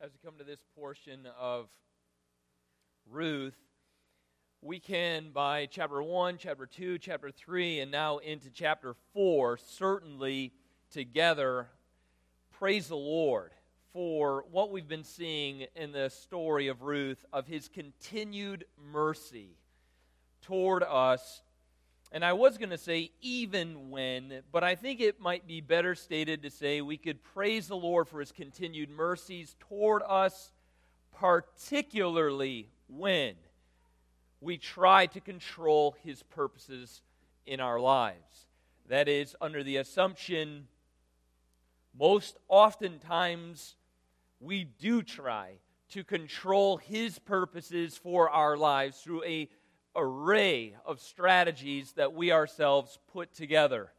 as we come to this portion of Ruth, we can, by chapter 1, chapter 2, chapter 3, and now into chapter 4, certainly together praise the Lord for what we've been seeing in the story of Ruth, of his continued mercy toward us. And I was going to say even when, but I think it might be better stated to say we could praise the Lord for his continued mercies toward us, particularly when we try to control his purposes in our lives. That is, under the assumption, most oftentimes, we do try to control his purposes for our lives through a array of strategies that we ourselves put together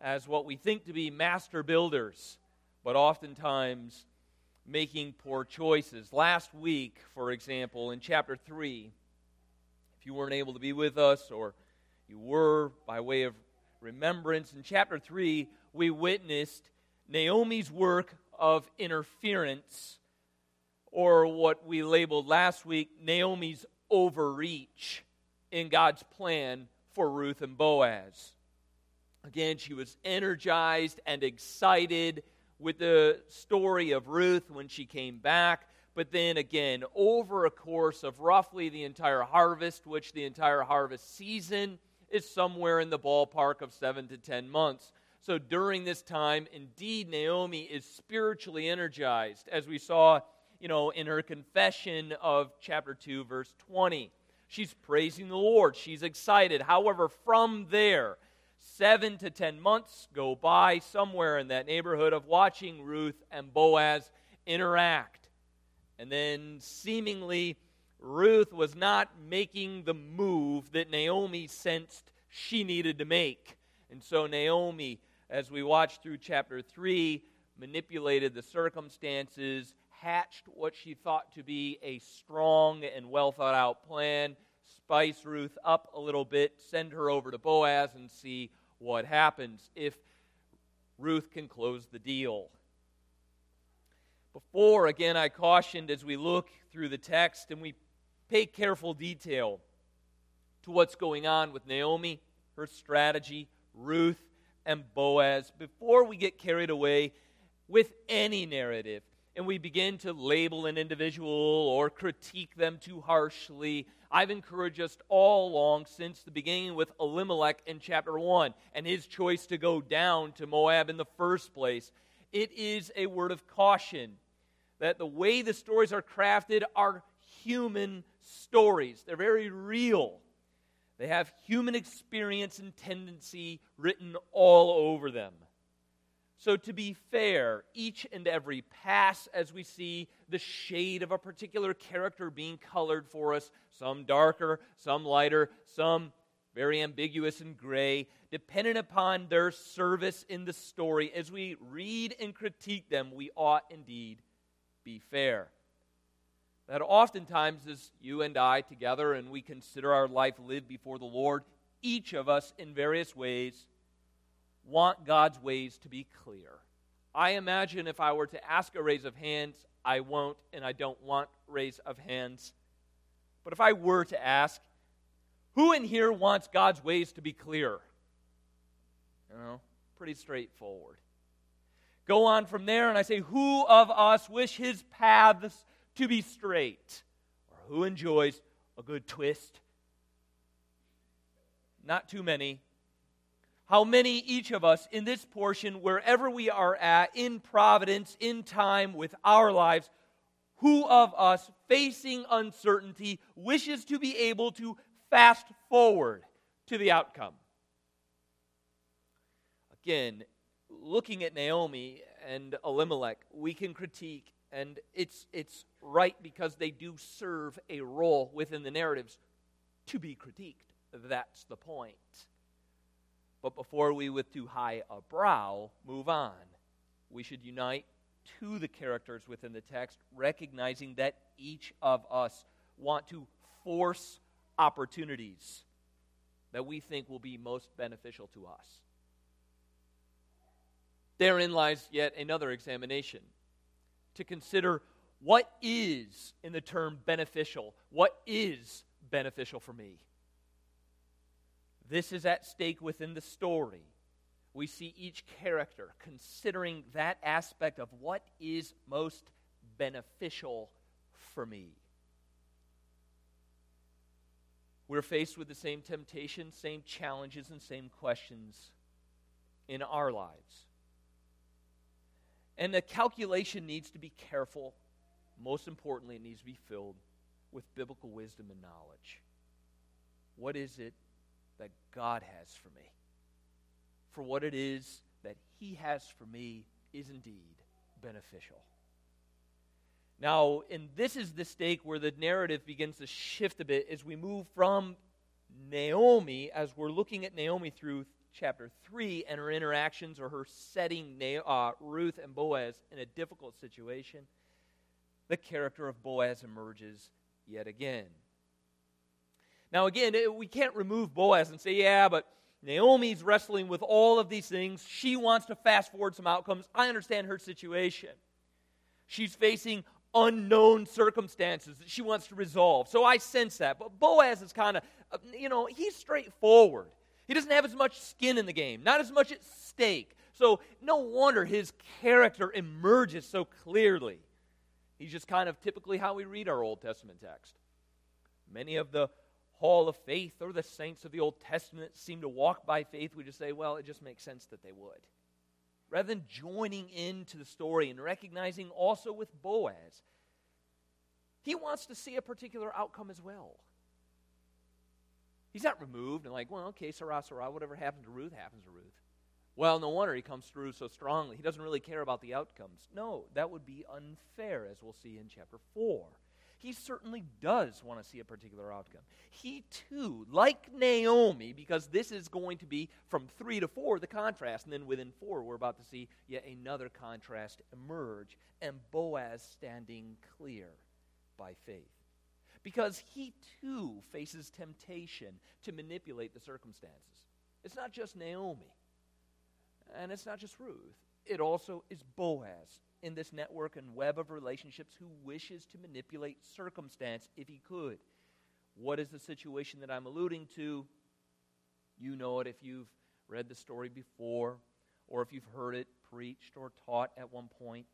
as what we think to be master builders, but oftentimes making poor choices. Last week, for example, in chapter 3, if you weren't able to be with us or you were by way of remembrance, in chapter 3, we witnessed Naomi's work of interference, or what we labeled last week, Naomi's overreach in God's plan for Ruth and Boaz. Again, she was energized and excited with the story of Ruth when she came back. But then again, over a course of roughly the entire harvest, which the entire harvest season is somewhere in the ballpark of seven to ten months. So during this time, indeed, Naomi is spiritually energized, as we saw, you know, in her confession of chapter 2, verse 20. She's praising the Lord. She's excited. However, from there, seven to ten months go by somewhere in that neighborhood of watching Ruth and Boaz interact. And then, seemingly, Ruth was not making the move that Naomi sensed she needed to make. And so, Naomi, as we watch through chapter 3, manipulated the circumstances hatched what she thought to be a strong and well thought out plan, spice Ruth up a little bit, send her over to Boaz, and see what happens if Ruth can close the deal. Before, again, I cautioned as we look through the text and we pay careful detail to what's going on with Naomi, her strategy, Ruth, and Boaz, before we get carried away with any narrative and we begin to label an individual or critique them too harshly. I've encouraged us all along since the beginning with Elimelech in chapter 1 and his choice to go down to Moab in the first place. It is a word of caution that the way the stories are crafted are human stories, they're very real. They have human experience and tendency written all over them. So, to be fair, each and every pass as we see the shade of a particular character being colored for us, some darker, some lighter, some very ambiguous and gray, dependent upon their service in the story, as we read and critique them, we ought indeed be fair. That oftentimes, as you and I together and we consider our life lived before the Lord, each of us in various ways want God's ways to be clear. I imagine if I were to ask a raise of hands, I won't and I don't want raise of hands. But if I were to ask, who in here wants God's ways to be clear? You know, pretty straightforward. Go on from there, and I say, who of us wish his paths to be straight? Or who enjoys a good twist? Not too many how many each of us in this portion, wherever we are at, in providence, in time with our lives, who of us facing uncertainty wishes to be able to fast forward to the outcome? Again, looking at Naomi and Elimelech, we can critique, and it's, it's right because they do serve a role within the narratives to be critiqued. That's the point. But before we, with too high a brow, move on, we should unite to the characters within the text, recognizing that each of us want to force opportunities that we think will be most beneficial to us. Therein lies yet another examination to consider What is, in the term beneficial, what is beneficial for me? This is at stake within the story. We see each character considering that aspect of what is most beneficial for me. We're faced with the same temptations, same challenges, and same questions in our lives. And the calculation needs to be careful. Most importantly, it needs to be filled with biblical wisdom and knowledge. What is it that God has for me? For what it is that He has for me is indeed beneficial. Now, and this is the stake where the narrative begins to shift a bit as we move from Naomi, as we're looking at Naomi through chapter 3 and her interactions or her setting uh, Ruth and Boaz in a difficult situation, the character of Boaz emerges yet again. Now, again, we can't remove Boaz and say, yeah, but Naomi's wrestling with all of these things. She wants to fast forward some outcomes. I understand her situation. She's facing unknown circumstances that she wants to resolve. So I sense that. But Boaz is kind of, uh, you know, he's straightforward. He doesn't have as much skin in the game, not as much at stake. So no wonder his character emerges so clearly. He's just kind of typically how we read our Old Testament text. Many of the hall of faith or the saints of the Old Testament seem to walk by faith. We just say, well, it just makes sense that they would rather than joining into the story and recognizing also with Boaz, he wants to see a particular outcome as well. He's not removed and like, well, okay, Sarah, Sarah, whatever happened to Ruth happens to Ruth. Well, no wonder he comes through so strongly. He doesn't really care about the outcomes. No, that would be unfair, as we'll see in chapter 4 he certainly does want to see a particular outcome. He too, like Naomi, because this is going to be from three to four, the contrast, and then within four, we're about to see yet another contrast emerge, and Boaz standing clear by faith. Because he too faces temptation to manipulate the circumstances. It's not just Naomi, and it's not just Ruth, it also is Boaz in this network and web of relationships who wishes to manipulate circumstance if he could. What is the situation that I'm alluding to? You know it if you've read the story before or if you've heard it preached or taught at one point.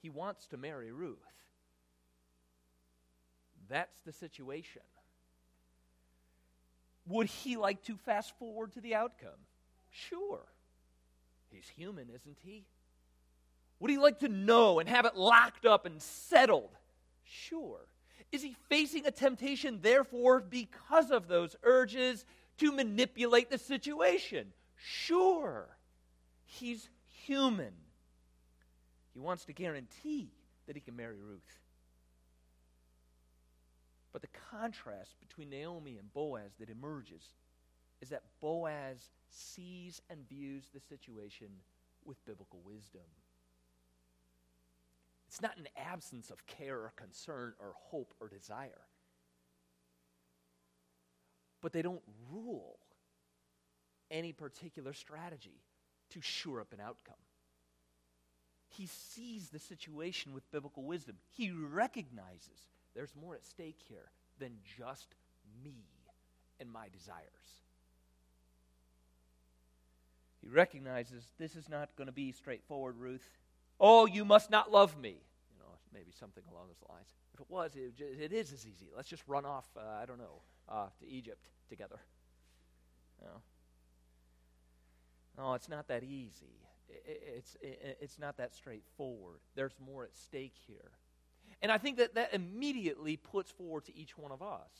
He wants to marry Ruth. That's the situation. Would he like to fast forward to the outcome? Sure. He's human, isn't he? Would he like to know and have it locked up and settled? Sure. Is he facing a temptation, therefore, because of those urges to manipulate the situation? Sure. He's human. He wants to guarantee that he can marry Ruth. But the contrast between Naomi and Boaz that emerges is that Boaz sees and views the situation with biblical wisdom. It's not an absence of care or concern or hope or desire. But they don't rule any particular strategy to sure up an outcome. He sees the situation with biblical wisdom. He recognizes there's more at stake here than just me and my desires. He recognizes this is not going to be straightforward, Ruth. Oh, you must not love me. You know, maybe something along those lines. If it was, it, it is as easy. Let's just run off, uh, I don't know, uh, to Egypt together. Know? No, it's not that easy. It, it's, it, it's not that straightforward. There's more at stake here. And I think that that immediately puts forward to each one of us.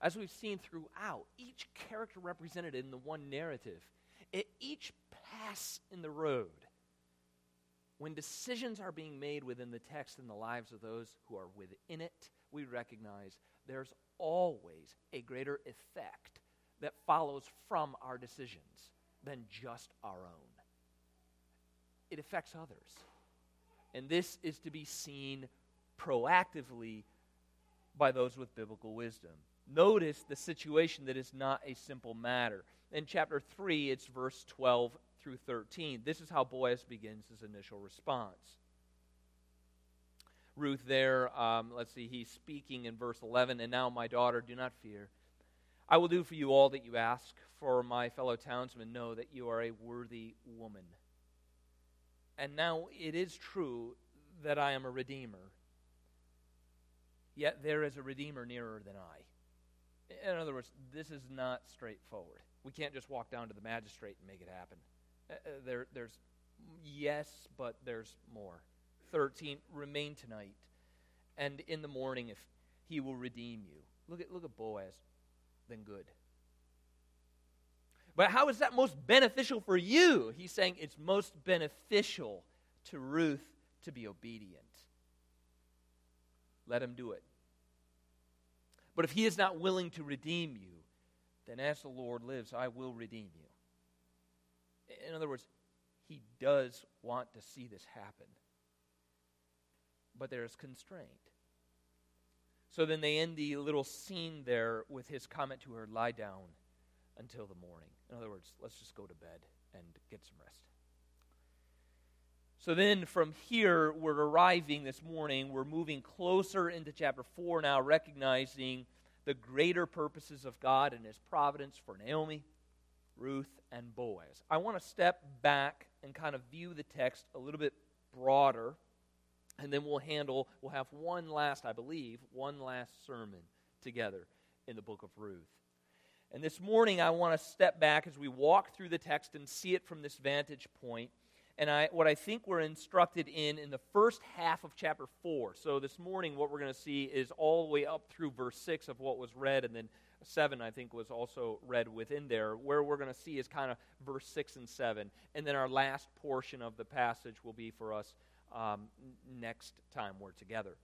As we've seen throughout, each character represented in the one narrative, at each pass in the road, when decisions are being made within the text and the lives of those who are within it, we recognize there's always a greater effect that follows from our decisions than just our own. It affects others. And this is to be seen proactively by those with biblical wisdom. Notice the situation that is not a simple matter. In chapter 3, it's verse 12 through 13. This is how Boaz begins his initial response. Ruth there. Um, let's see, he's speaking in verse 11. And now, my daughter, do not fear. I will do for you all that you ask, for my fellow townsmen know that you are a worthy woman. And now it is true that I am a redeemer. Yet there is a redeemer nearer than I. In other words, this is not straightforward. We can't just walk down to the magistrate and make it happen. Uh, uh there, there's yes, but there's more. 13, remain tonight, and in the morning, if he will redeem you. Look at, look at Boaz, then good. But how is that most beneficial for you? He's saying it's most beneficial to Ruth to be obedient. Let him do it. But if he is not willing to redeem you, then as the Lord lives, I will redeem you. In other words, he does want to see this happen. But there is constraint. So then they end the little scene there with his comment to her, lie down until the morning. In other words, let's just go to bed and get some rest. So then from here, we're arriving this morning. We're moving closer into chapter 4 now, recognizing the greater purposes of God and his providence for Naomi, Ruth, and Boaz. I want to step back and kind of view the text a little bit broader, and then we'll handle, we'll have one last, I believe, one last sermon together in the book of Ruth. And this morning, I want to step back as we walk through the text and see it from this vantage point. And I, what I think we're instructed in in the first half of chapter 4. So this morning, what we're going to see is all the way up through verse 6 of what was read, and then 7, I think, was also read within there. Where we're going to see is kind of verse 6 and 7. And then our last portion of the passage will be for us um, next time we're together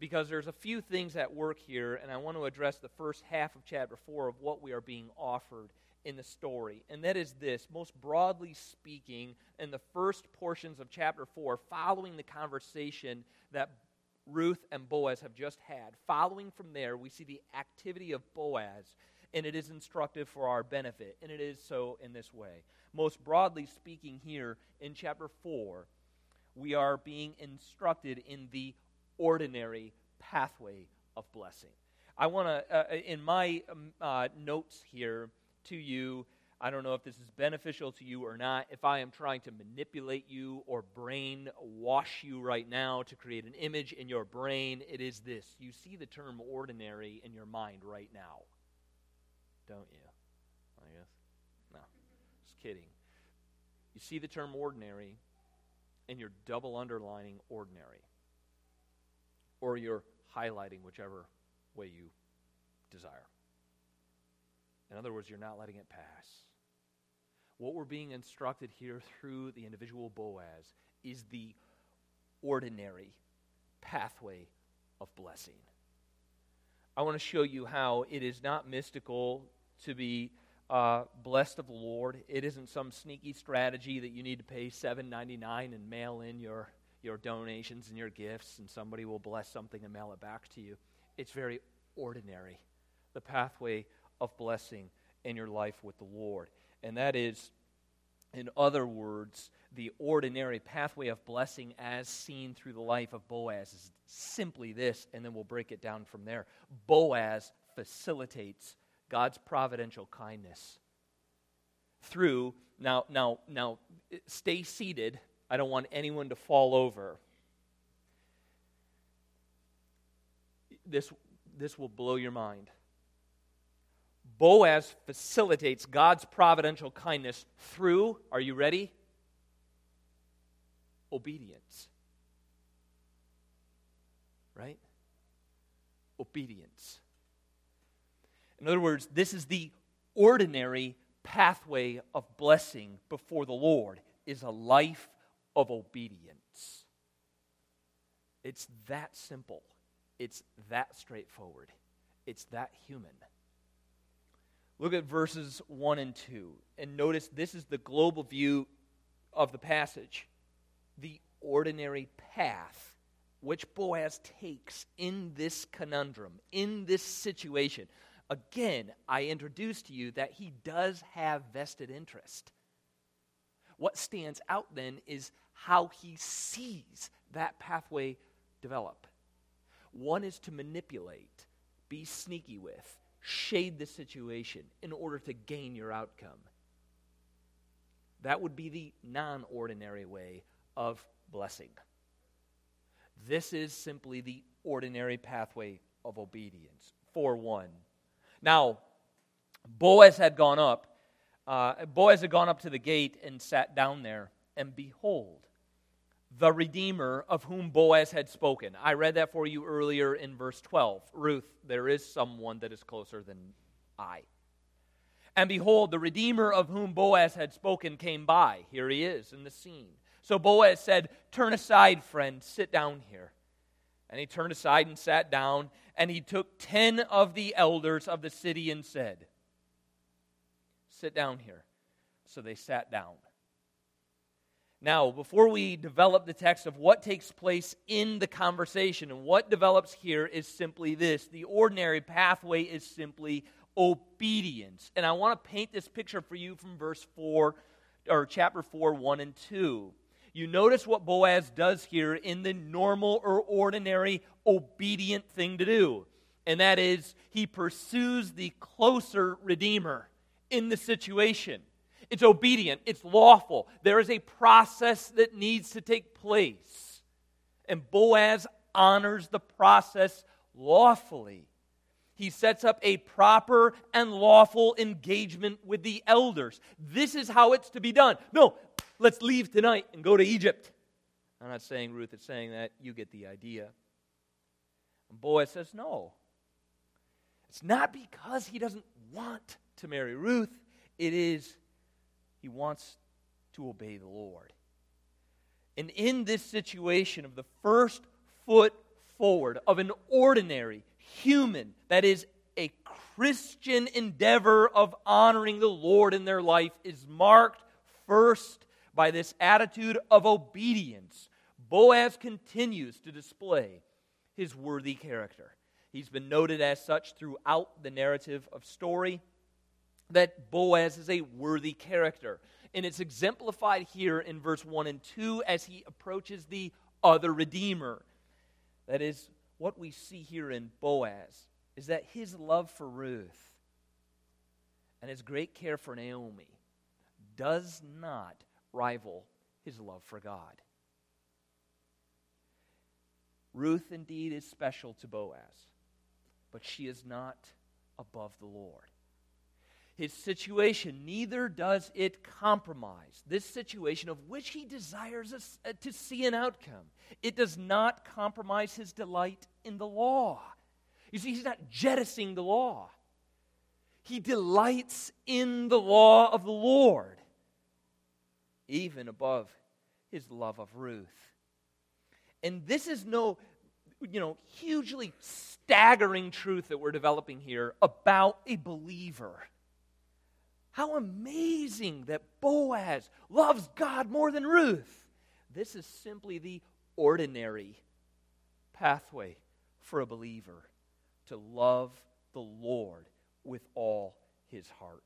because there's a few things at work here, and I want to address the first half of chapter 4 of what we are being offered in the story. And that is this most broadly speaking, in the first portions of chapter 4, following the conversation that Ruth and Boaz have just had, following from there, we see the activity of Boaz, and it is instructive for our benefit, and it is so in this way. Most broadly speaking, here in chapter 4, we are being instructed in the ordinary pathway of blessing. I want to, uh, in my um, uh, notes here to you, I don't know if this is beneficial to you or not. If I am trying to manipulate you or brainwash you right now to create an image in your brain, it is this. You see the term ordinary in your mind right now, don't you? I guess. No, just kidding. You see the term ordinary, and you're double underlining ordinary or you're highlighting whichever way you desire. In other words, you're not letting it pass. What we're being instructed here through the individual Boaz is the ordinary pathway of blessing. I want to show you how it is not mystical to be uh, blessed of the Lord. It isn't some sneaky strategy that you need to pay seven ninety nine and mail in your your donations and your gifts, and somebody will bless something and mail it back to you. It's very ordinary, the pathway of blessing in your life with the Lord. And that is, in other words, the ordinary pathway of blessing as seen through the life of Boaz is simply this, and then we'll break it down from there. Boaz facilitates God's providential kindness through now now now stay seated I don't want anyone to fall over. This, this will blow your mind. Boaz facilitates God's providential kindness through, are you ready? Obedience. Right? Obedience. In other words, this is the ordinary pathway of blessing before the Lord is a life of obedience. It's that simple. It's that straightforward. It's that human. Look at verses 1 and 2 and notice this is the global view of the passage. The ordinary path which Boaz takes in this conundrum, in this situation. Again, I introduced to you that he does have vested interest. What stands out then is how he sees that pathway develop. One is to manipulate, be sneaky with, shade the situation in order to gain your outcome. That would be the non ordinary way of blessing. This is simply the ordinary pathway of obedience. For one. Now, Boaz had gone up. Uh, Boaz had gone up to the gate and sat down there, and behold, the Redeemer of whom Boaz had spoken. I read that for you earlier in verse 12. Ruth, there is someone that is closer than I. And behold, the Redeemer of whom Boaz had spoken came by. Here he is in the scene. So Boaz said, Turn aside, friend, sit down here. And he turned aside and sat down, and he took ten of the elders of the city and said, Sit down here. So they sat down. Now, before we develop the text of what takes place in the conversation and what develops here is simply this the ordinary pathway is simply obedience. And I want to paint this picture for you from verse 4 or chapter 4, 1 and 2. You notice what Boaz does here in the normal or ordinary obedient thing to do, and that is he pursues the closer Redeemer in the situation. It's obedient, it's lawful. There is a process that needs to take place. And Boaz honors the process lawfully. He sets up a proper and lawful engagement with the elders. This is how it's to be done. No, let's leave tonight and go to Egypt. I'm not saying Ruth is saying that. You get the idea. And Boaz says, no. It's not because he doesn't want to marry Ruth, it is he wants to obey the Lord. And in this situation of the first foot forward of an ordinary human, that is a Christian endeavor of honoring the Lord in their life, is marked first by this attitude of obedience. Boaz continues to display his worthy character. He's been noted as such throughout the narrative of story that Boaz is a worthy character. And it's exemplified here in verse 1 and 2 as he approaches the other Redeemer. That is, what we see here in Boaz is that his love for Ruth and his great care for Naomi does not rival his love for God. Ruth indeed is special to Boaz, but she is not above the Lord his situation, neither does it compromise this situation of which he desires us uh, to see an outcome. It does not compromise his delight in the law. You see, he's not jettisoning the law, he delights in the law of the Lord, even above his love of Ruth. And this is no, you know, hugely staggering truth that we're developing here about a believer how amazing that Boaz loves God more than Ruth. This is simply the ordinary pathway for a believer to love the Lord with all his heart.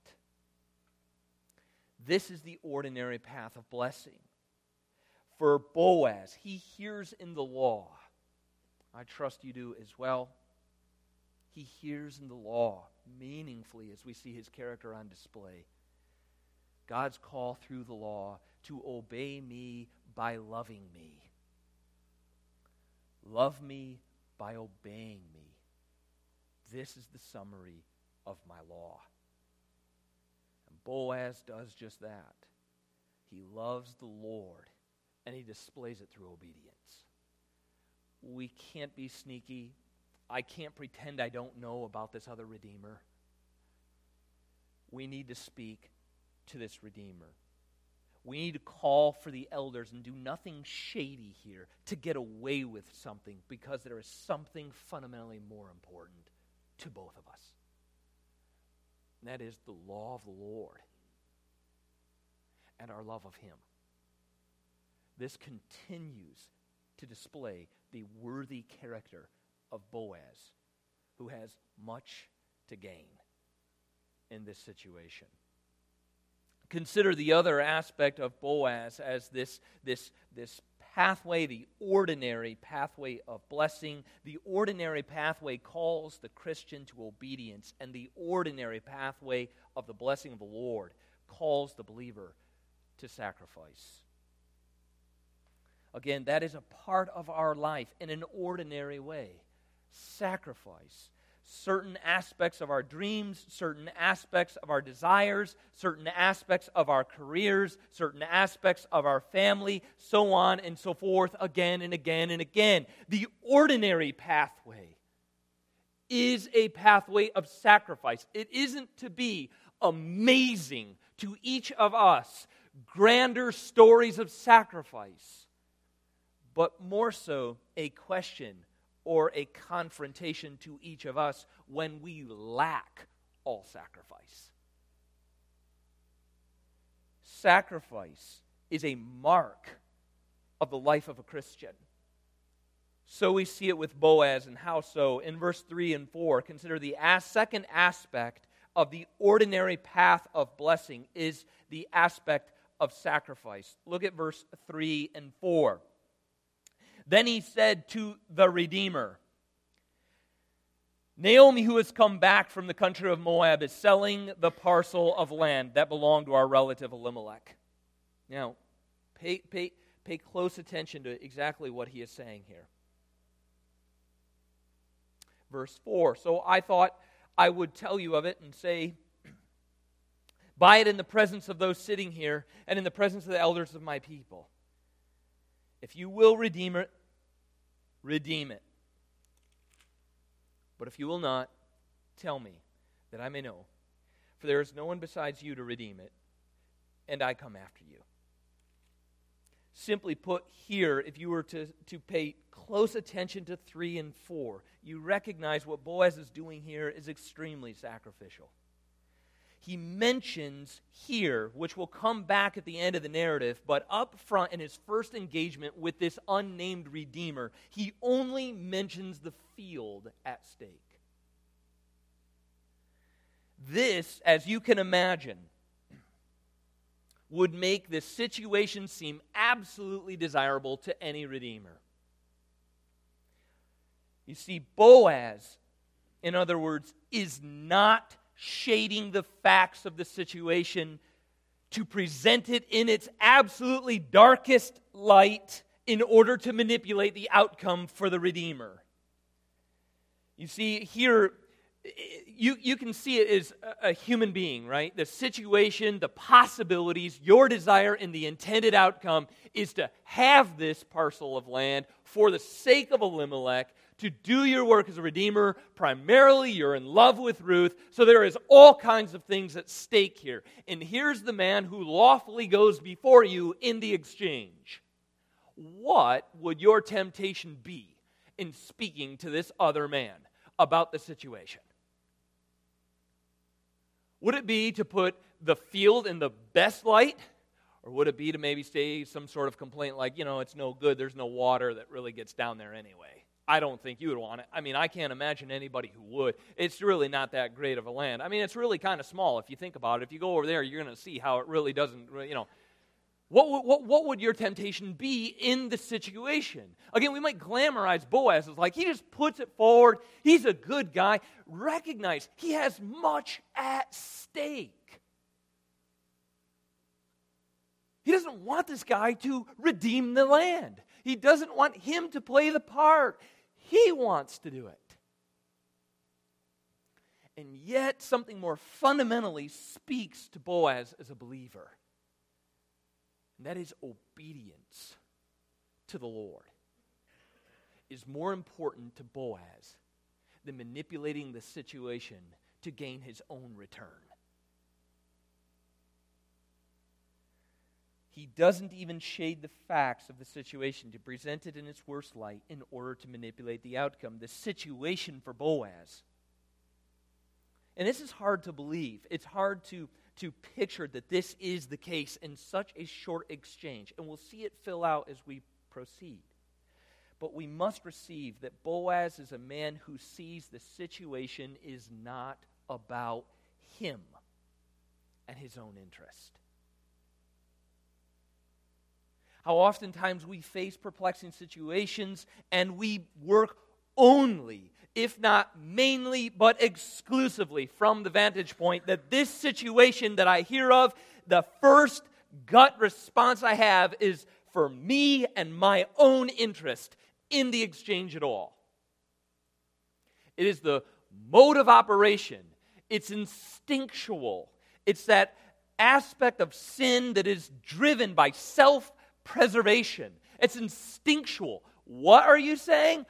This is the ordinary path of blessing. For Boaz, he hears in the law. I trust you do as well. He hears in the law meaningfully as we see his character on display. God's call through the law to obey me by loving me. Love me by obeying me. This is the summary of my law. And Boaz does just that. He loves the Lord and he displays it through obedience. We can't be sneaky. I can't pretend I don't know about this other Redeemer. We need to speak to this Redeemer. We need to call for the elders and do nothing shady here to get away with something because there is something fundamentally more important to both of us. And that is the law of the Lord and our love of Him. This continues to display the worthy character of Boaz, who has much to gain in this situation. Consider the other aspect of Boaz as this, this, this pathway, the ordinary pathway of blessing, the ordinary pathway calls the Christian to obedience, and the ordinary pathway of the blessing of the Lord calls the believer to sacrifice. Again, that is a part of our life in an ordinary way. Sacrifice certain aspects of our dreams, certain aspects of our desires, certain aspects of our careers, certain aspects of our family, so on and so forth, again and again and again. The ordinary pathway is a pathway of sacrifice. It isn't to be amazing to each of us, grander stories of sacrifice, but more so a question or a confrontation to each of us when we lack all sacrifice. Sacrifice is a mark of the life of a Christian. So we see it with Boaz, and how so? In verse 3 and 4, consider the second aspect of the ordinary path of blessing is the aspect of sacrifice. Look at verse 3 and 4. Then he said to the Redeemer, Naomi, who has come back from the country of Moab, is selling the parcel of land that belonged to our relative Elimelech. Now, pay, pay, pay close attention to exactly what he is saying here. Verse 4 So I thought I would tell you of it and say, Buy it in the presence of those sitting here and in the presence of the elders of my people. If you will redeem it, redeem it. But if you will not, tell me, that I may know. For there is no one besides you to redeem it, and I come after you. Simply put, here, if you were to, to pay close attention to 3 and 4, you recognize what Boaz is doing here is extremely sacrificial he mentions here, which will come back at the end of the narrative, but up front in his first engagement with this unnamed Redeemer, he only mentions the field at stake. This, as you can imagine, would make this situation seem absolutely desirable to any Redeemer. You see, Boaz, in other words, is not shading the facts of the situation to present it in its absolutely darkest light in order to manipulate the outcome for the Redeemer. You see, here, you, you can see it as a human being, right? The situation, the possibilities, your desire, and the intended outcome is to have this parcel of land for the sake of Elimelech to do your work as a redeemer. Primarily, you're in love with Ruth. So there is all kinds of things at stake here. And here's the man who lawfully goes before you in the exchange. What would your temptation be in speaking to this other man about the situation? Would it be to put the field in the best light? Or would it be to maybe say some sort of complaint like, you know, it's no good, there's no water that really gets down there anyway? I don't think you would want it. I mean, I can't imagine anybody who would. It's really not that great of a land. I mean, it's really kind of small if you think about it. If you go over there, you're going to see how it really doesn't, you know. What, what, what would your temptation be in the situation? Again, we might glamorize Boaz as like he just puts it forward. He's a good guy. Recognize he has much at stake. He doesn't want this guy to redeem the land. He doesn't want him to play the part. He wants to do it. And yet, something more fundamentally speaks to Boaz as a believer, and that is obedience to the Lord is more important to Boaz than manipulating the situation to gain his own return. He doesn't even shade the facts of the situation to present it in its worst light in order to manipulate the outcome. The situation for Boaz. And this is hard to believe. It's hard to, to picture that this is the case in such a short exchange. And we'll see it fill out as we proceed. But we must receive that Boaz is a man who sees the situation is not about him and his own interest. How oftentimes we face perplexing situations and we work only, if not mainly, but exclusively from the vantage point that this situation that I hear of, the first gut response I have is for me and my own interest in the exchange at all. It is the mode of operation, it's instinctual. It's that aspect of sin that is driven by self preservation. It's instinctual. What are you saying?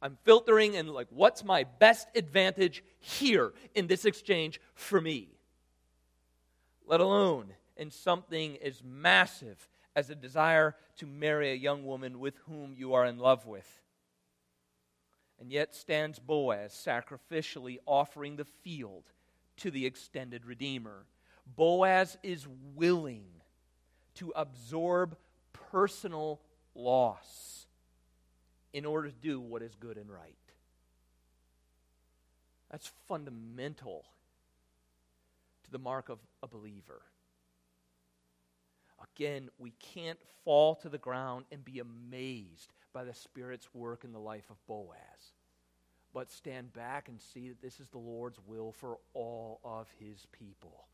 I'm filtering and like, what's my best advantage here in this exchange for me? Let alone in something as massive as a desire to marry a young woman with whom you are in love with. And yet stands Boaz sacrificially offering the field to the extended Redeemer. Boaz is willing to absorb personal loss in order to do what is good and right. That's fundamental to the mark of a believer. Again, we can't fall to the ground and be amazed by the Spirit's work in the life of Boaz, but stand back and see that this is the Lord's will for all of his people.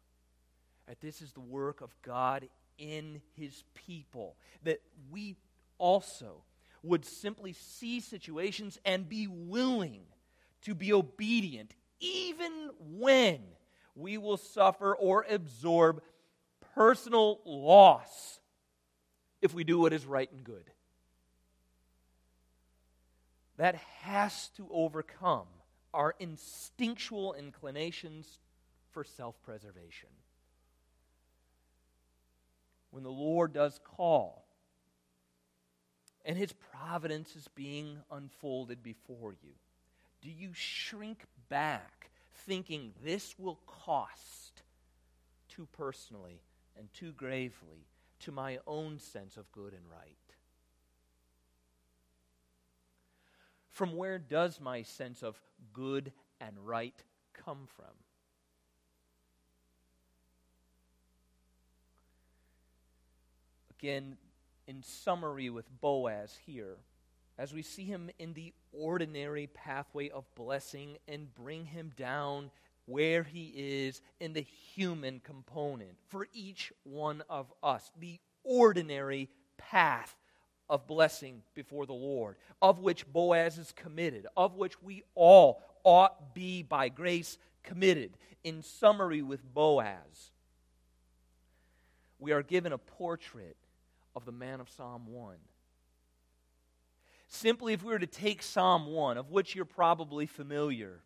That this is the work of God in his people. That we also would simply see situations and be willing to be obedient, even when we will suffer or absorb personal loss if we do what is right and good. That has to overcome our instinctual inclinations for self preservation when the Lord does call and his providence is being unfolded before you? Do you shrink back thinking this will cost too personally and too gravely to my own sense of good and right? From where does my sense of good and right come from? Again in summary with Boaz here, as we see him in the ordinary pathway of blessing and bring him down where he is in the human component for each one of us, the ordinary path of blessing before the Lord, of which Boaz is committed, of which we all ought be by grace committed. In summary, with Boaz, we are given a portrait of the man of Psalm 1. Simply, if we were to take Psalm 1, of which you're probably familiar,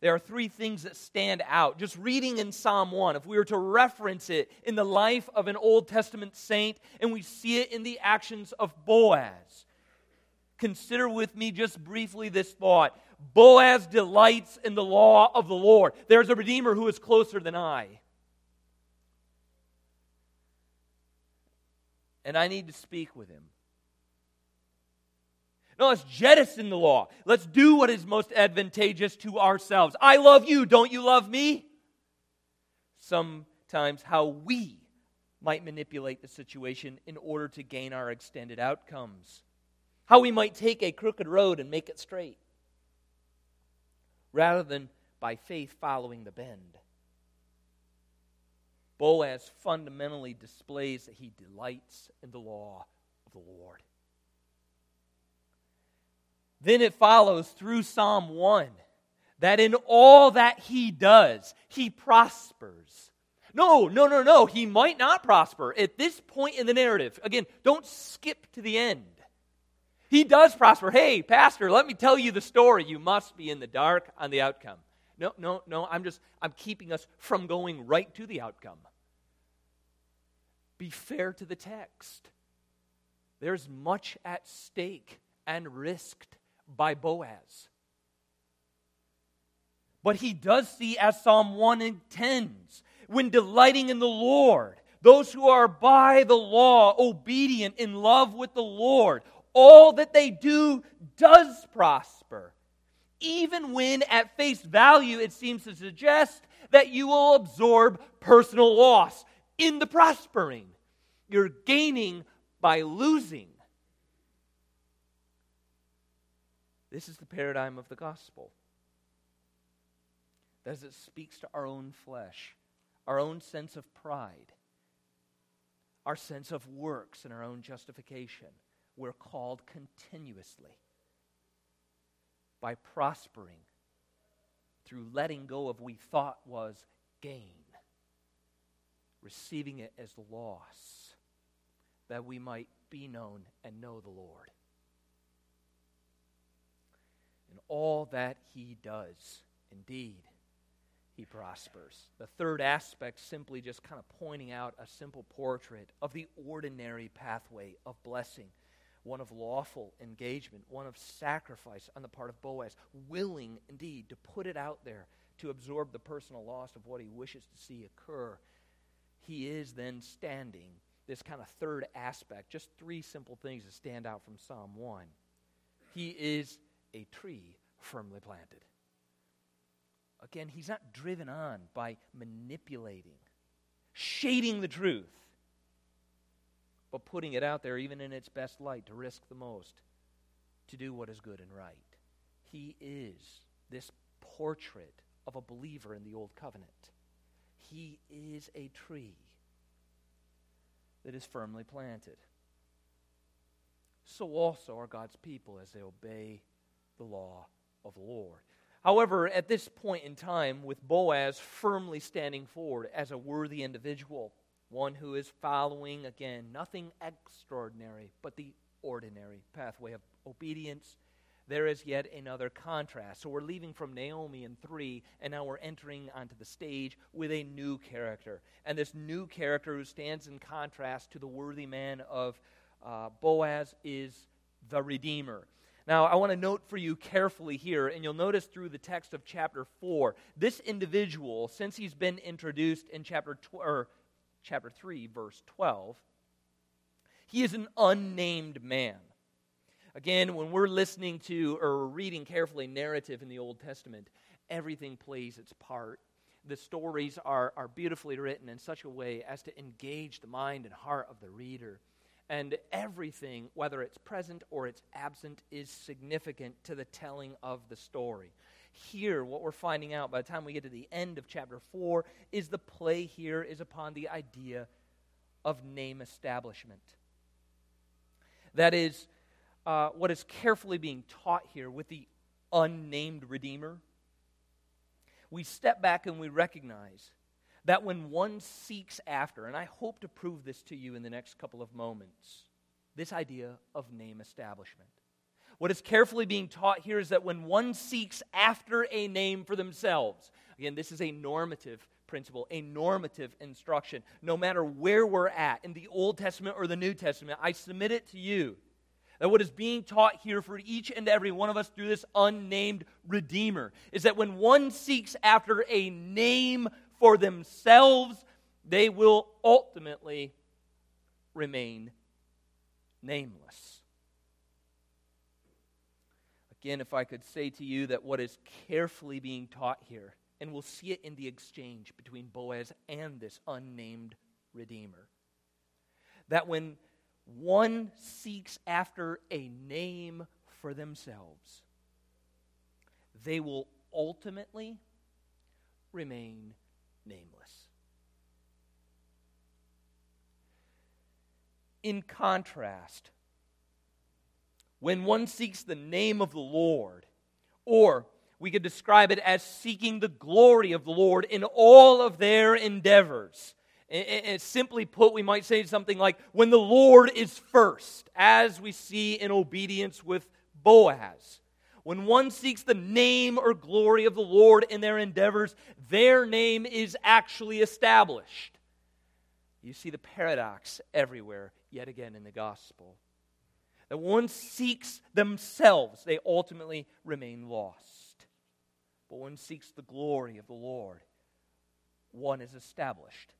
there are three things that stand out. Just reading in Psalm 1, if we were to reference it in the life of an Old Testament saint and we see it in the actions of Boaz, consider with me just briefly this thought Boaz delights in the law of the Lord. There's a Redeemer who is closer than I. and I need to speak with him. No, let's jettison the law. Let's do what is most advantageous to ourselves. I love you. Don't you love me? Sometimes, how we might manipulate the situation in order to gain our extended outcomes. How we might take a crooked road and make it straight rather than by faith following the bend. Boaz fundamentally displays that he delights in the law of the Lord. Then it follows through Psalm 1 that in all that he does, he prospers. No, no, no, no. He might not prosper. At this point in the narrative, again, don't skip to the end. He does prosper. Hey, Pastor, let me tell you the story. You must be in the dark on the outcome. No, no, no. I'm just, I'm keeping us from going right to the outcome be fair to the text. There's much at stake and risked by Boaz. But he does see, as Psalm 1 intends, when delighting in the Lord, those who are by the law, obedient, in love with the Lord, all that they do does prosper. Even when, at face value, it seems to suggest that you will absorb personal loss in the prospering. You're gaining by losing. This is the paradigm of the gospel. As it speaks to our own flesh, our own sense of pride, our sense of works and our own justification. We're called continuously by prospering through letting go of what we thought was gain, receiving it as loss, that we might be known and know the Lord. In all that he does, indeed, he prospers. The third aspect, simply just kind of pointing out a simple portrait of the ordinary pathway of blessing one of lawful engagement, one of sacrifice on the part of Boaz, willing indeed to put it out there to absorb the personal loss of what he wishes to see occur. He is then standing, this kind of third aspect, just three simple things that stand out from Psalm 1. He is a tree firmly planted. Again, he's not driven on by manipulating, shading the truth, but putting it out there even in its best light to risk the most, to do what is good and right. He is this portrait of a believer in the Old Covenant. He is a tree that is firmly planted. So also are God's people as they obey the law of the Lord. However, at this point in time, with Boaz firmly standing forward as a worthy individual, one who is following, again, nothing extraordinary, but the ordinary pathway of obedience, there is yet another contrast. So we're leaving from Naomi in 3, and now we're entering onto the stage with a new character. And this new character who stands in contrast to the worthy man of uh, Boaz is the Redeemer. Now, I want to note for you carefully here, and you'll notice through the text of chapter 4, this individual, since he's been introduced in chapter, tw- or chapter 3, verse 12, he is an unnamed man. Again, when we're listening to or reading carefully narrative in the Old Testament, everything plays its part. The stories are, are beautifully written in such a way as to engage the mind and heart of the reader and everything, whether it's present or it's absent, is significant to the telling of the story. Here, what we're finding out by the time we get to the end of chapter 4 is the play here is upon the idea of name establishment. That is, uh, what is carefully being taught here with the unnamed Redeemer. We step back and we recognize that when one seeks after, and I hope to prove this to you in the next couple of moments, this idea of name establishment. What is carefully being taught here is that when one seeks after a name for themselves, again, this is a normative principle, a normative instruction. No matter where we're at, in the Old Testament or the New Testament, I submit it to you that what is being taught here for each and every one of us through this unnamed Redeemer is that when one seeks after a name for themselves, they will ultimately remain nameless. Again, if I could say to you that what is carefully being taught here, and we'll see it in the exchange between Boaz and this unnamed Redeemer, that when one seeks after a name for themselves, they will ultimately remain nameless. In contrast, when one seeks the name of the Lord, or we could describe it as seeking the glory of the Lord in all of their endeavors. And simply put, we might say something like, when the Lord is first, as we see in obedience with Boaz. When one seeks the name or glory of the Lord in their endeavors, their name is actually established. You see the paradox everywhere, yet again, in the gospel. That one seeks themselves, they ultimately remain lost. But one seeks the glory of the Lord, one is established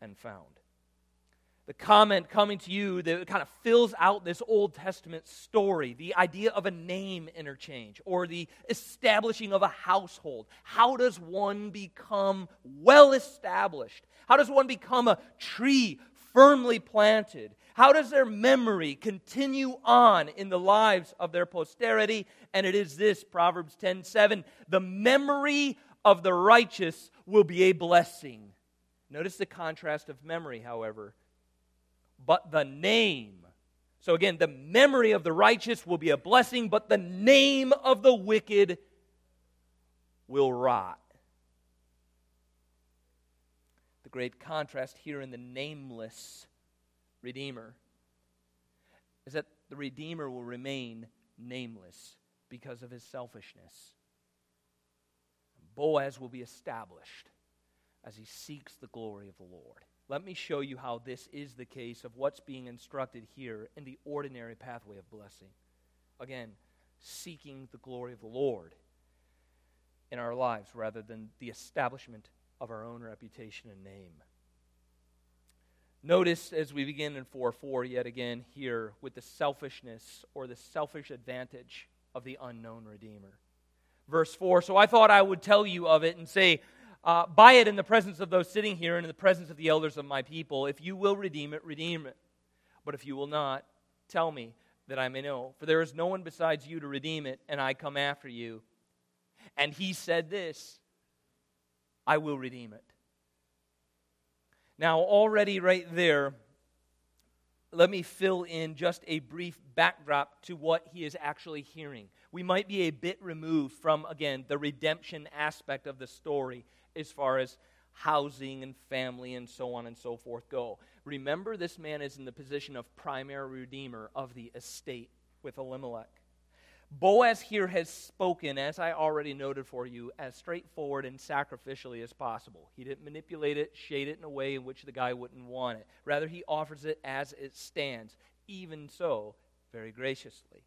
and found the comment coming to you that kind of fills out this Old Testament story the idea of a name interchange or the establishing of a household. How does one become well established? How does one become a tree firmly planted? How does their memory continue on in the lives of their posterity? And it is this Proverbs 10 7 the memory of the righteous will be a blessing. Notice the contrast of memory, however. But the name, so again, the memory of the righteous will be a blessing, but the name of the wicked will rot. The great contrast here in the nameless Redeemer is that the Redeemer will remain nameless because of his selfishness. Boaz will be established as he seeks the glory of the Lord. Let me show you how this is the case of what's being instructed here in the ordinary pathway of blessing. Again, seeking the glory of the Lord in our lives rather than the establishment of our own reputation and name. Notice as we begin in 4 4 yet again here with the selfishness or the selfish advantage of the unknown Redeemer. Verse 4 So I thought I would tell you of it and say, uh, Buy it in the presence of those sitting here and in the presence of the elders of my people. If you will redeem it, redeem it. But if you will not, tell me that I may know. For there is no one besides you to redeem it, and I come after you. And he said this I will redeem it. Now, already right there, let me fill in just a brief backdrop to what he is actually hearing. We might be a bit removed from, again, the redemption aspect of the story as far as housing and family and so on and so forth go. Remember, this man is in the position of primary redeemer of the estate with Elimelech. Boaz here has spoken, as I already noted for you, as straightforward and sacrificially as possible. He didn't manipulate it, shade it in a way in which the guy wouldn't want it. Rather, he offers it as it stands, even so, very graciously.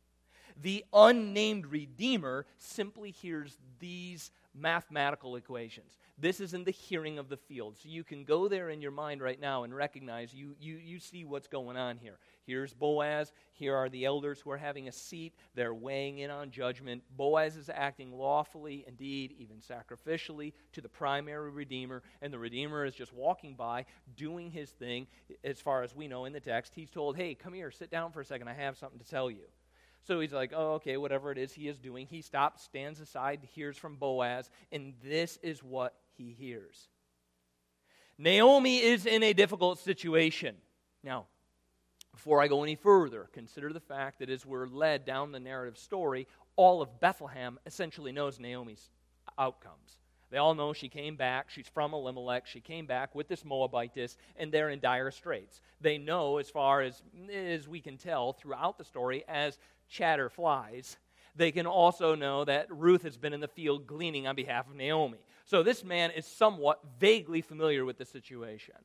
The unnamed Redeemer simply hears these mathematical equations. This is in the hearing of the field. So you can go there in your mind right now and recognize you, you, you see what's going on here. Here's Boaz. Here are the elders who are having a seat. They're weighing in on judgment. Boaz is acting lawfully, indeed, even sacrificially, to the primary Redeemer. And the Redeemer is just walking by, doing his thing. As far as we know in the text, he's told, Hey, come here, sit down for a second. I have something to tell you. So he's like, oh, okay, whatever it is he is doing. He stops, stands aside, hears from Boaz, and this is what he hears. Naomi is in a difficult situation. Now, before I go any further, consider the fact that as we're led down the narrative story, all of Bethlehem essentially knows Naomi's outcomes. They all know she came back. She's from Elimelech. She came back with this Moabitess, and they're in dire straits. They know, as far as, as we can tell throughout the story, as chatter flies, they can also know that Ruth has been in the field gleaning on behalf of Naomi. So this man is somewhat vaguely familiar with the situation.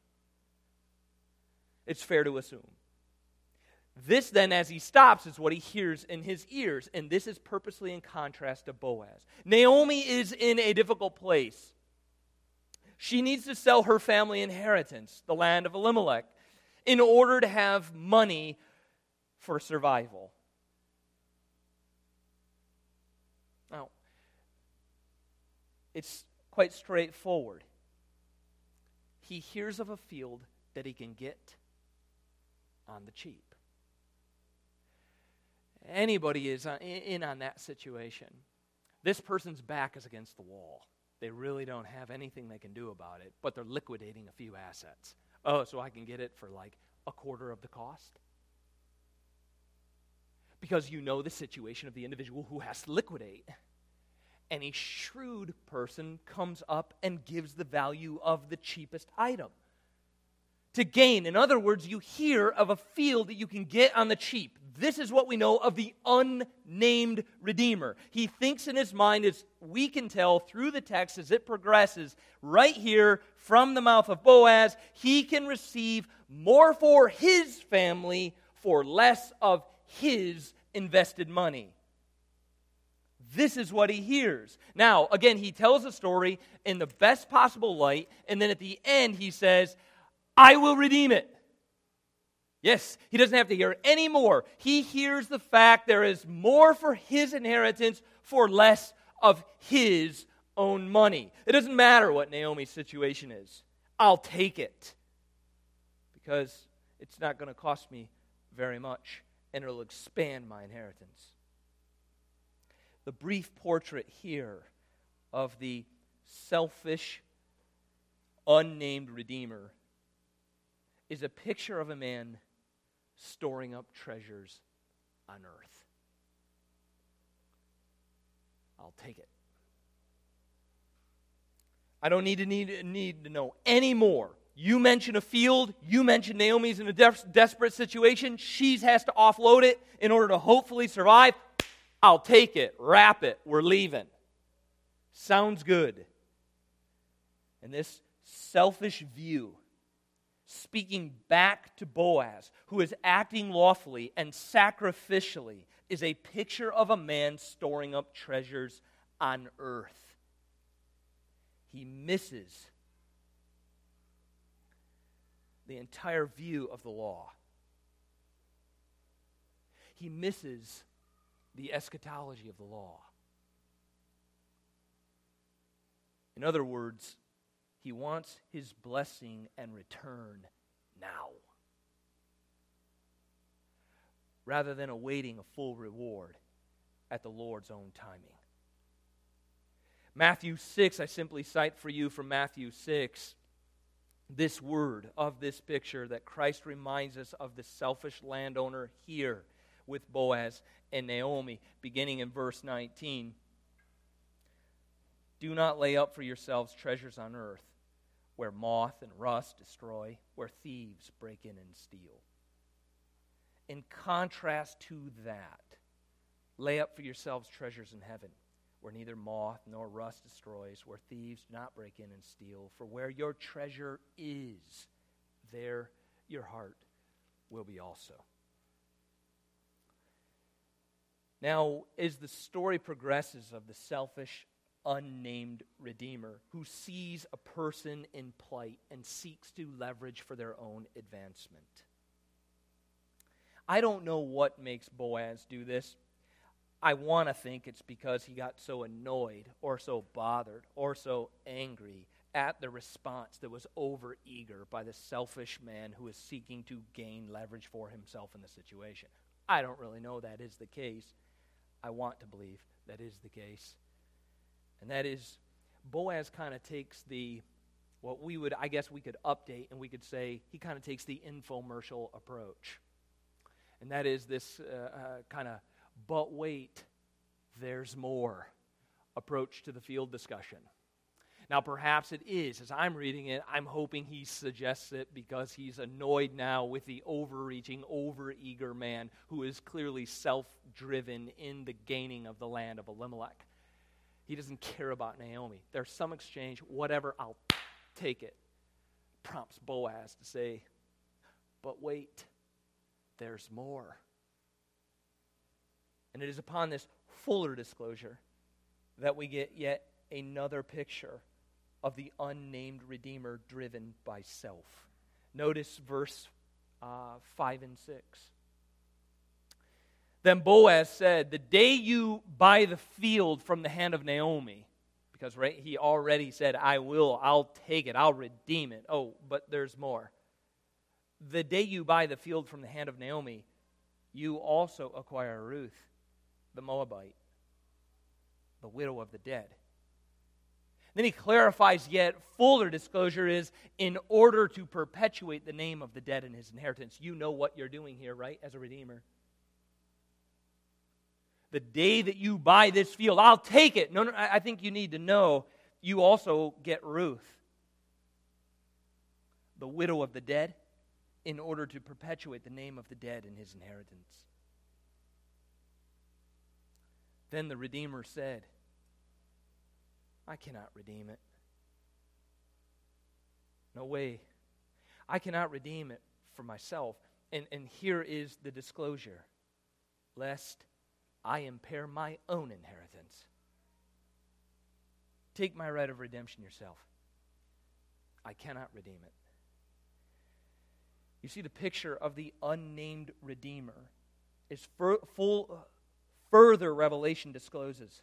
It's fair to assume. This, then, as he stops, is what he hears in his ears, and this is purposely in contrast to Boaz. Naomi is in a difficult place. She needs to sell her family inheritance, the land of Elimelech, in order to have money for survival. Now, it's quite straightforward. He hears of a field that he can get on the cheap anybody is uh, in on that situation, this person's back is against the wall. They really don't have anything they can do about it, but they're liquidating a few assets. Oh, so I can get it for like a quarter of the cost? Because you know the situation of the individual who has to liquidate. And a shrewd person comes up and gives the value of the cheapest item to gain. In other words, you hear of a field that you can get on the cheap. This is what we know of the unnamed Redeemer. He thinks in his mind, as we can tell through the text as it progresses, right here from the mouth of Boaz, he can receive more for his family for less of his invested money. This is what he hears. Now, again, he tells the story in the best possible light, and then at the end, he says, I will redeem it. Yes, he doesn't have to hear any more. He hears the fact there is more for his inheritance for less of his own money. It doesn't matter what Naomi's situation is, I'll take it. Because it's not going to cost me very much, and it'll expand my inheritance. The brief portrait here of the selfish, unnamed Redeemer is a picture of a man storing up treasures on earth. I'll take it. I don't need to need, need to know any more. You mention a field, you mention Naomi's in a de- desperate situation, she has to offload it in order to hopefully survive. I'll take it, wrap it, we're leaving. Sounds good. And this selfish view, speaking back to Boaz, who is acting lawfully and sacrificially, is a picture of a man storing up treasures on earth. He misses the entire view of the law. He misses the eschatology of the law. In other words, he wants his blessing and return now, rather than awaiting a full reward at the Lord's own timing. Matthew 6, I simply cite for you from Matthew 6 this word of this picture that Christ reminds us of the selfish landowner here with Boaz and Naomi, beginning in verse 19. Do not lay up for yourselves treasures on earth, where moth and rust destroy, where thieves break in and steal. In contrast to that, lay up for yourselves treasures in heaven where neither moth nor rust destroys, where thieves do not break in and steal. For where your treasure is, there your heart will be also. Now, as the story progresses of the selfish, unnamed Redeemer who sees a person in plight and seeks to leverage for their own advancement. I don't know what makes Boaz do this. I want to think it's because he got so annoyed or so bothered or so angry at the response that was overeager by the selfish man who is seeking to gain leverage for himself in the situation. I don't really know that is the case. I want to believe that is the case. And that is, Boaz kind of takes the, what we would, I guess we could update and we could say, he kind of takes the infomercial approach. And that is this uh, uh, kind of but wait, there's more approach to the field discussion. Now, perhaps it is. As I'm reading it, I'm hoping he suggests it because he's annoyed now with the overreaching, overeager man who is clearly self driven in the gaining of the land of Elimelech. He doesn't care about Naomi. There's some exchange, whatever, I'll take it. Prompts Boaz to say, But wait, there's more. And it is upon this fuller disclosure that we get yet another picture of the unnamed Redeemer driven by self. Notice verse uh, 5 and 6. Then Boaz said, The day you buy the field from the hand of Naomi, because right, he already said, I will, I'll take it, I'll redeem it. Oh, but there's more. The day you buy the field from the hand of Naomi, you also acquire Ruth the Moabite, the widow of the dead. Then he clarifies yet fuller disclosure is in order to perpetuate the name of the dead in his inheritance. You know what you're doing here, right, as a redeemer. The day that you buy this field, I'll take it. No, no, I think you need to know you also get Ruth, the widow of the dead, in order to perpetuate the name of the dead in his inheritance. Then the Redeemer said, I cannot redeem it. No way. I cannot redeem it for myself. And, and here is the disclosure lest I impair my own inheritance. Take my right of redemption yourself. I cannot redeem it. You see, the picture of the unnamed Redeemer is full further revelation discloses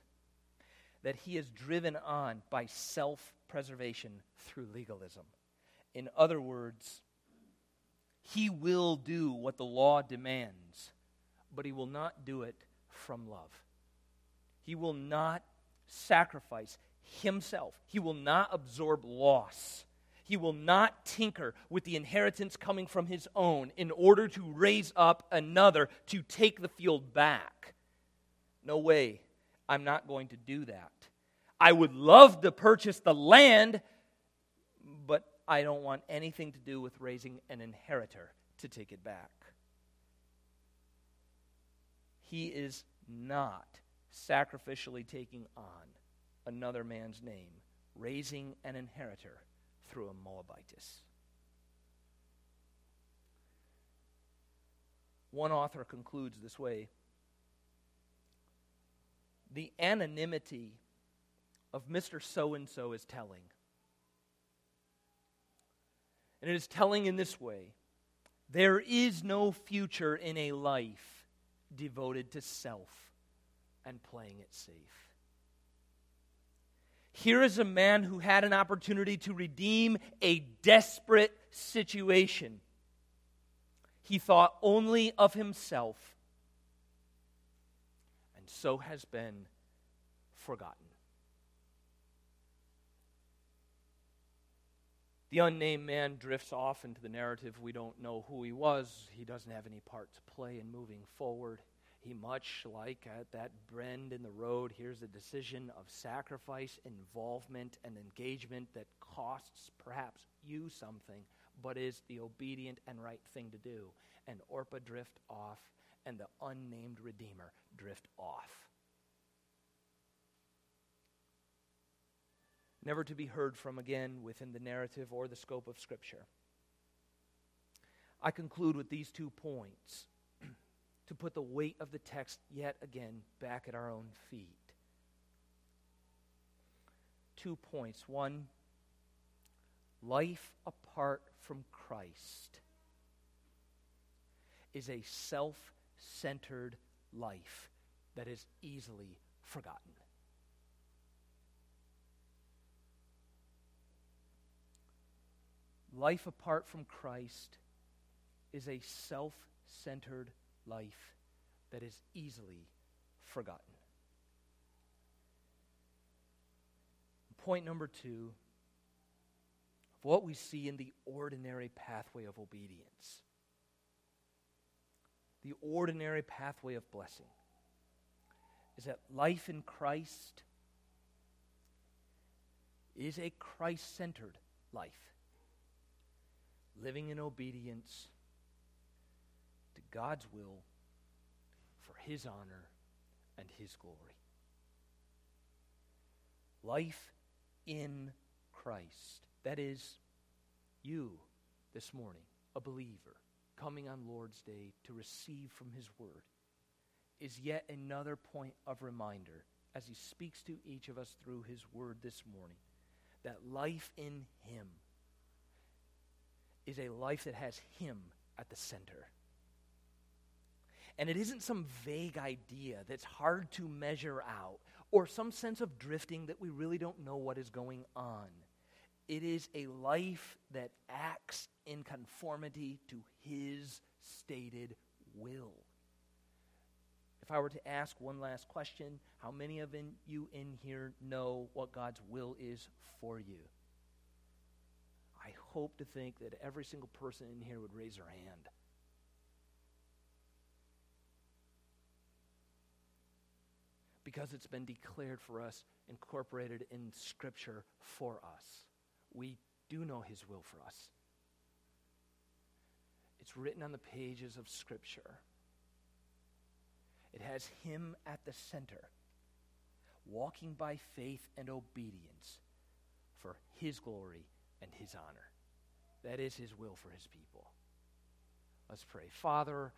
that he is driven on by self preservation through legalism. In other words, he will do what the law demands, but he will not do it from love. He will not sacrifice himself, he will not absorb loss. He will not tinker with the inheritance coming from his own in order to raise up another to take the field back. No way. I'm not going to do that. I would love to purchase the land, but I don't want anything to do with raising an inheritor to take it back. He is not sacrificially taking on another man's name, raising an inheritor through a Moabitess. One author concludes this way The anonymity of Mr. So and so is telling. And it is telling in this way there is no future in a life devoted to self and playing it safe. Here is a man who had an opportunity to redeem a desperate situation. He thought only of himself, and so has been forgotten. The unnamed man drifts off into the narrative. We don't know who he was. He doesn't have any part to play in moving forward. He, much like at that bend in the road, here's a decision of sacrifice, involvement, and engagement that costs perhaps you something, but is the obedient and right thing to do. And Orpah drift off, and the unnamed Redeemer drift off. Never to be heard from again within the narrative or the scope of Scripture. I conclude with these two points to put the weight of the text yet again back at our own feet. Two points. One, life apart from Christ is a self centered life that is easily forgotten. Life apart from Christ is a self centered life that is easily forgotten. Point number two of what we see in the ordinary pathway of obedience, the ordinary pathway of blessing, is that life in Christ is a Christ centered life, living in obedience to God's will for His honor and His glory. Life in Christ. That is, you this morning, a believer, coming on Lord's Day to receive from His Word, is yet another point of reminder as He speaks to each of us through His Word this morning that life in Him is a life that has Him at the center. And it isn't some vague idea that's hard to measure out or some sense of drifting that we really don't know what is going on. It is a life that acts in conformity to His stated will. If I were to ask one last question, how many of in, you in here know what God's will is for you? Hope to think that every single person in here would raise their hand. because it's been declared for us, incorporated in Scripture for us. We do know His will for us. It's written on the pages of Scripture. It has Him at the center, walking by faith and obedience for His glory and His honor. That is His will for His people. Let's pray. Father,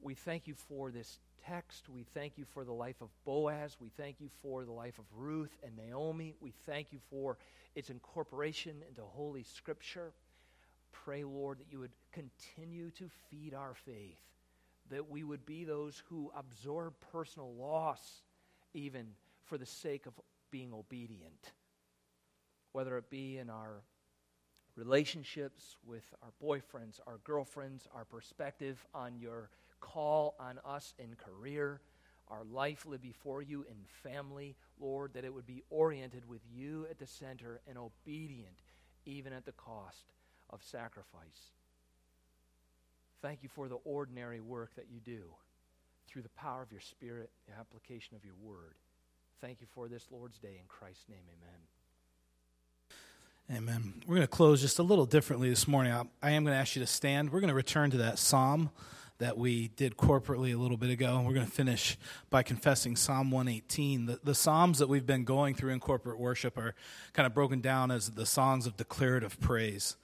we thank you for this text. We thank you for the life of Boaz. We thank you for the life of Ruth and Naomi. We thank you for its incorporation into Holy Scripture. Pray, Lord, that you would continue to feed our faith, that we would be those who absorb personal loss, even for the sake of being obedient, whether it be in our relationships with our boyfriends, our girlfriends, our perspective on your call on us in career, our life lived before you in family, Lord, that it would be oriented with you at the center and obedient even at the cost of sacrifice. Thank you for the ordinary work that you do through the power of your Spirit, the application of your word. Thank you for this Lord's Day. In Christ's name, amen. Amen. We're going to close just a little differently this morning. I am going to ask you to stand. We're going to return to that psalm that we did corporately a little bit ago. We're going to finish by confessing Psalm 118. The, the Psalms that we've been going through in corporate worship are kind of broken down as the songs of declarative praise.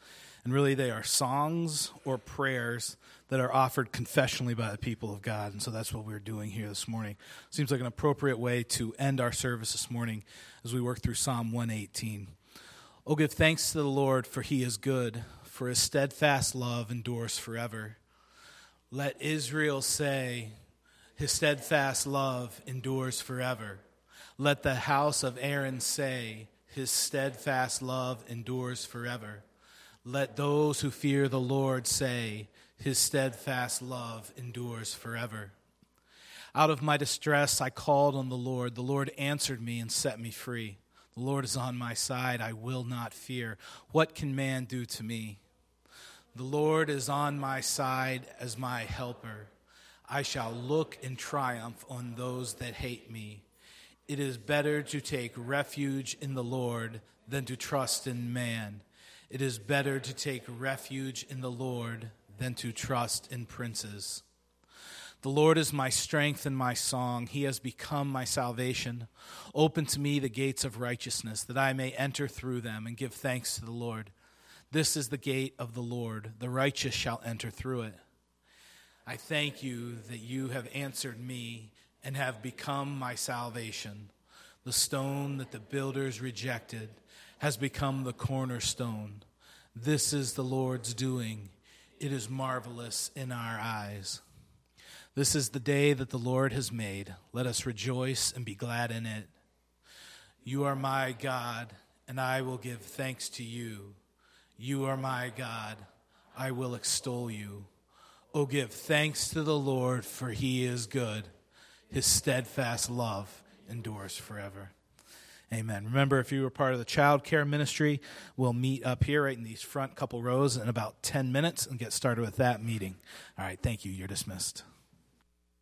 And really, they are songs or prayers that are offered confessionally by the people of God. And so that's what we're doing here this morning. Seems like an appropriate way to end our service this morning as we work through Psalm 118. Oh, give thanks to the Lord, for he is good, for his steadfast love endures forever. Let Israel say, His steadfast love endures forever. Let the house of Aaron say, His steadfast love endures forever. Let those who fear the Lord say, His steadfast love endures forever. Out of my distress I called on the Lord. The Lord answered me and set me free. The Lord is on my side. I will not fear. What can man do to me? The Lord is on my side as my helper. I shall look in triumph on those that hate me. It is better to take refuge in the Lord than to trust in man. It is better to take refuge in the Lord than to trust in princes. The Lord is my strength and my song. He has become my salvation. Open to me the gates of righteousness, that I may enter through them and give thanks to the Lord. This is the gate of the Lord. The righteous shall enter through it. I thank you that you have answered me and have become my salvation. The stone that the builders rejected has become the cornerstone. This is the Lord's doing. It is marvelous in our eyes. This is the day that the Lord has made. Let us rejoice and be glad in it. You are my God, and I will give thanks to you. You are my God. I will extol you. Oh, give thanks to the Lord, for he is good. His steadfast love endures forever. Amen. Remember, if you were part of the child care ministry, we'll meet up here right in these front couple rows in about 10 minutes and get started with that meeting. All right, thank you. You're dismissed.